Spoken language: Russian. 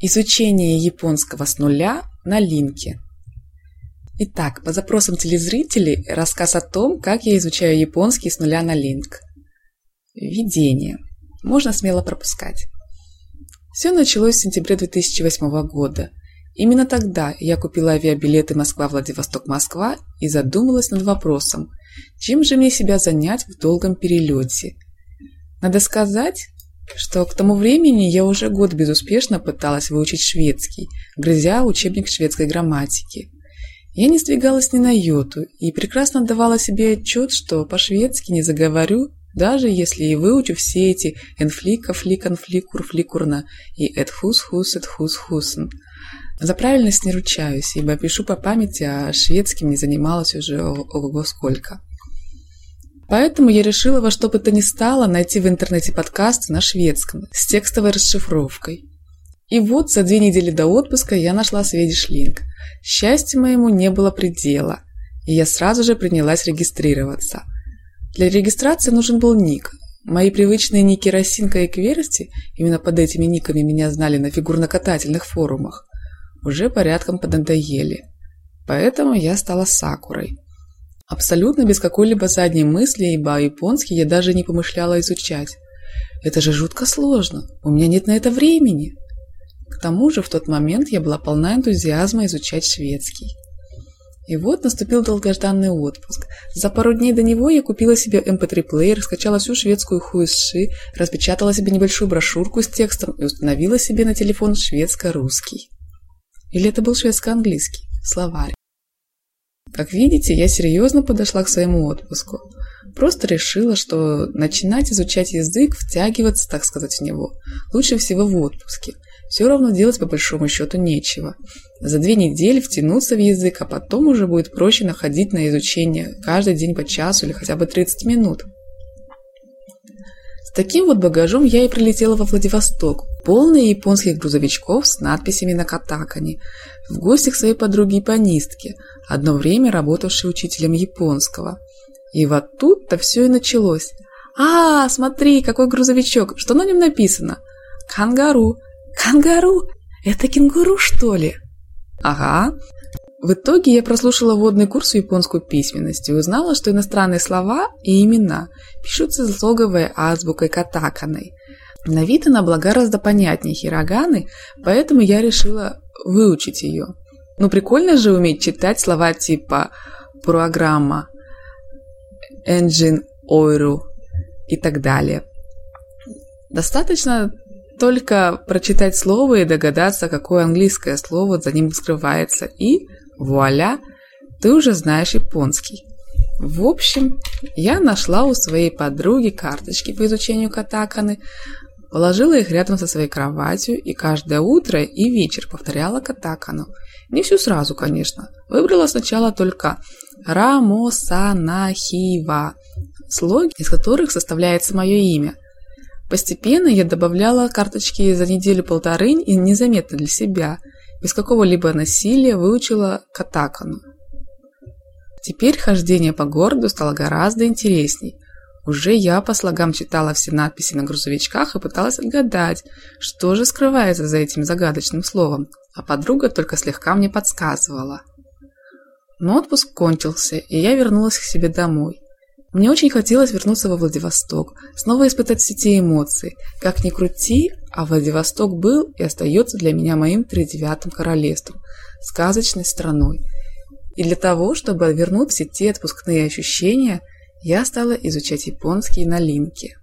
Изучение японского с нуля на линке. Итак, по запросам телезрителей, рассказ о том, как я изучаю японский с нуля на линк. Введение. Можно смело пропускать. Все началось в сентябре 2008 года. Именно тогда я купила авиабилеты Москва-Владивосток-Москва и задумалась над вопросом, чем же мне себя занять в долгом перелете. Надо сказать, что к тому времени я уже год безуспешно пыталась выучить шведский, грызя учебник шведской грамматики. Я не сдвигалась ни на йоту и прекрасно отдавала себе отчет, что по-шведски не заговорю, даже если и выучу все эти энфлика, фликан, фликур, фликурна и эдхус, хус, эдхус, хусен. За правильность не ручаюсь, ибо пишу по памяти, а шведским не занималась уже ого сколько. Поэтому я решила во что бы то ни стало найти в интернете подкаст на шведском с текстовой расшифровкой. И вот за две недели до отпуска я нашла Link. Счастью моему не было предела, и я сразу же принялась регистрироваться. Для регистрации нужен был ник. Мои привычные ники Росинка и Кверсти, именно под этими никами меня знали на фигурно-катательных форумах, уже порядком поднадоели. Поэтому я стала Сакурой. Абсолютно без какой-либо задней мысли, ибо японский я даже не помышляла изучать. Это же жутко сложно, у меня нет на это времени. К тому же в тот момент я была полна энтузиазма изучать шведский. И вот наступил долгожданный отпуск. За пару дней до него я купила себе MP3-плеер, эм скачала всю шведскую хуэсши, распечатала себе небольшую брошюрку с текстом и установила себе на телефон шведско-русский. Или это был шведско-английский словарь. Как видите, я серьезно подошла к своему отпуску. Просто решила, что начинать изучать язык, втягиваться, так сказать, в него, лучше всего в отпуске. Все равно делать по большому счету нечего. За две недели втянуться в язык, а потом уже будет проще находить на изучение каждый день по часу или хотя бы 30 минут. С таким вот багажом я и прилетела во Владивосток, полный японских грузовичков с надписями на катакане, в гости к своей подруге-японистке, одно время работавшей учителем японского. И вот тут-то все и началось. «А, смотри, какой грузовичок! Что на нем написано?» «Кангару! Кангару! Это кенгуру, что ли?» «Ага». В итоге я прослушала водный курс в японскую письменность и узнала, что иностранные слова и имена пишутся слоговой азбукой катаканой. На вид она была гораздо понятнее хироганы, поэтому я решила выучить ее. Ну, прикольно же уметь читать слова типа программа, engine, oil и так далее. Достаточно только прочитать слово и догадаться, какое английское слово за ним скрывается, и вуаля, ты уже знаешь японский. В общем, я нашла у своей подруги карточки по изучению катаканы, положила их рядом со своей кроватью и каждое утро и вечер повторяла катакану – не всю сразу, конечно. Выбрала сначала только Рамосанахива, слоги, из которых составляется мое имя. Постепенно я добавляла карточки за неделю-полторы и незаметно для себя, без какого-либо насилия выучила катакану. Теперь хождение по городу стало гораздо интересней. Уже я по слогам читала все надписи на грузовичках и пыталась отгадать, что же скрывается за этим загадочным словом, а подруга только слегка мне подсказывала. Но отпуск кончился, и я вернулась к себе домой. Мне очень хотелось вернуться во Владивосток, снова испытать все те эмоции. Как ни крути, а Владивосток был и остается для меня моим тридевятым королевством, сказочной страной. И для того, чтобы вернуть все те отпускные ощущения, я стала изучать японский на линке.